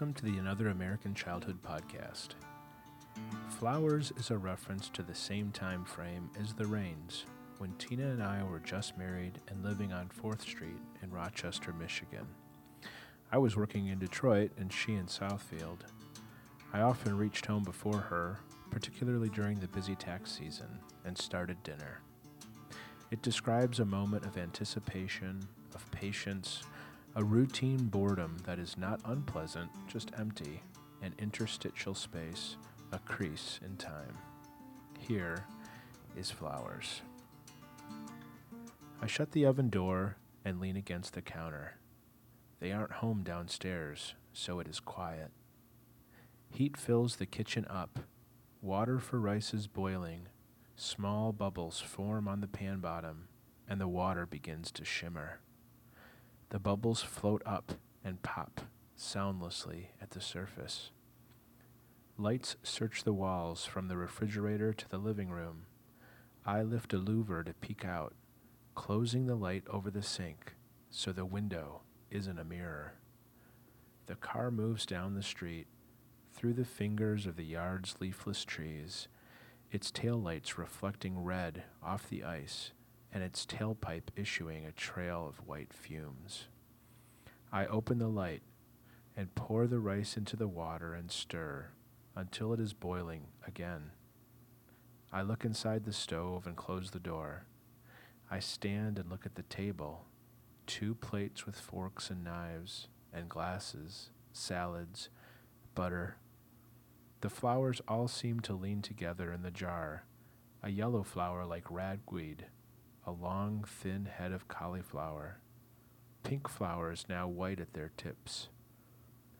another American Childhood podcast. Flowers is a reference to the same time frame as The Rains, when Tina and I were just married and living on 4th Street in Rochester, Michigan. I was working in Detroit and she in Southfield. I often reached home before her, particularly during the busy tax season, and started dinner. It describes a moment of anticipation, of patience, a routine boredom that is not unpleasant, just empty, an interstitial space, a crease in time. Here is flowers. I shut the oven door and lean against the counter. They aren't home downstairs, so it is quiet. Heat fills the kitchen up. Water for rice is boiling. Small bubbles form on the pan bottom, and the water begins to shimmer. The bubbles float up and pop soundlessly at the surface. Lights search the walls from the refrigerator to the living room. I lift a louver to peek out, closing the light over the sink so the window isn't a mirror. The car moves down the street, through the fingers of the yard's leafless trees, its taillights reflecting red off the ice and its tailpipe issuing a trail of white fumes. I open the light and pour the rice into the water and stir until it is boiling again. I look inside the stove and close the door. I stand and look at the table two plates with forks and knives, and glasses, salads, butter. The flowers all seem to lean together in the jar a yellow flower like ragweed a long, thin head of cauliflower, pink flowers now white at their tips,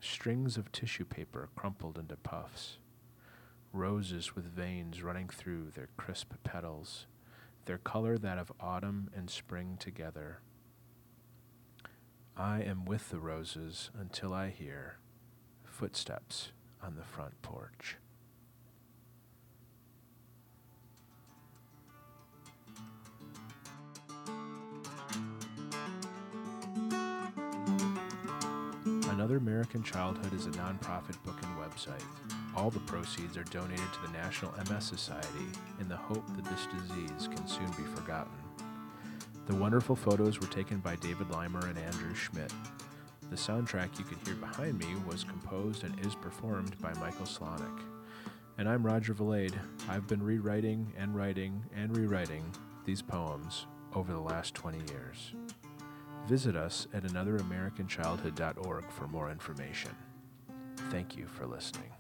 strings of tissue paper crumpled into puffs, roses with veins running through their crisp petals, their color that of autumn and spring together. I am with the roses until I hear footsteps on the front porch. Another American Childhood is a nonprofit book and website. All the proceeds are donated to the National MS Society in the hope that this disease can soon be forgotten. The wonderful photos were taken by David Leimer and Andrew Schmidt. The soundtrack you can hear behind me was composed and is performed by Michael Slonick. And I'm Roger Valade. I've been rewriting and writing and rewriting these poems over the last 20 years. Visit us at anotheramericanchildhood.org for more information. Thank you for listening.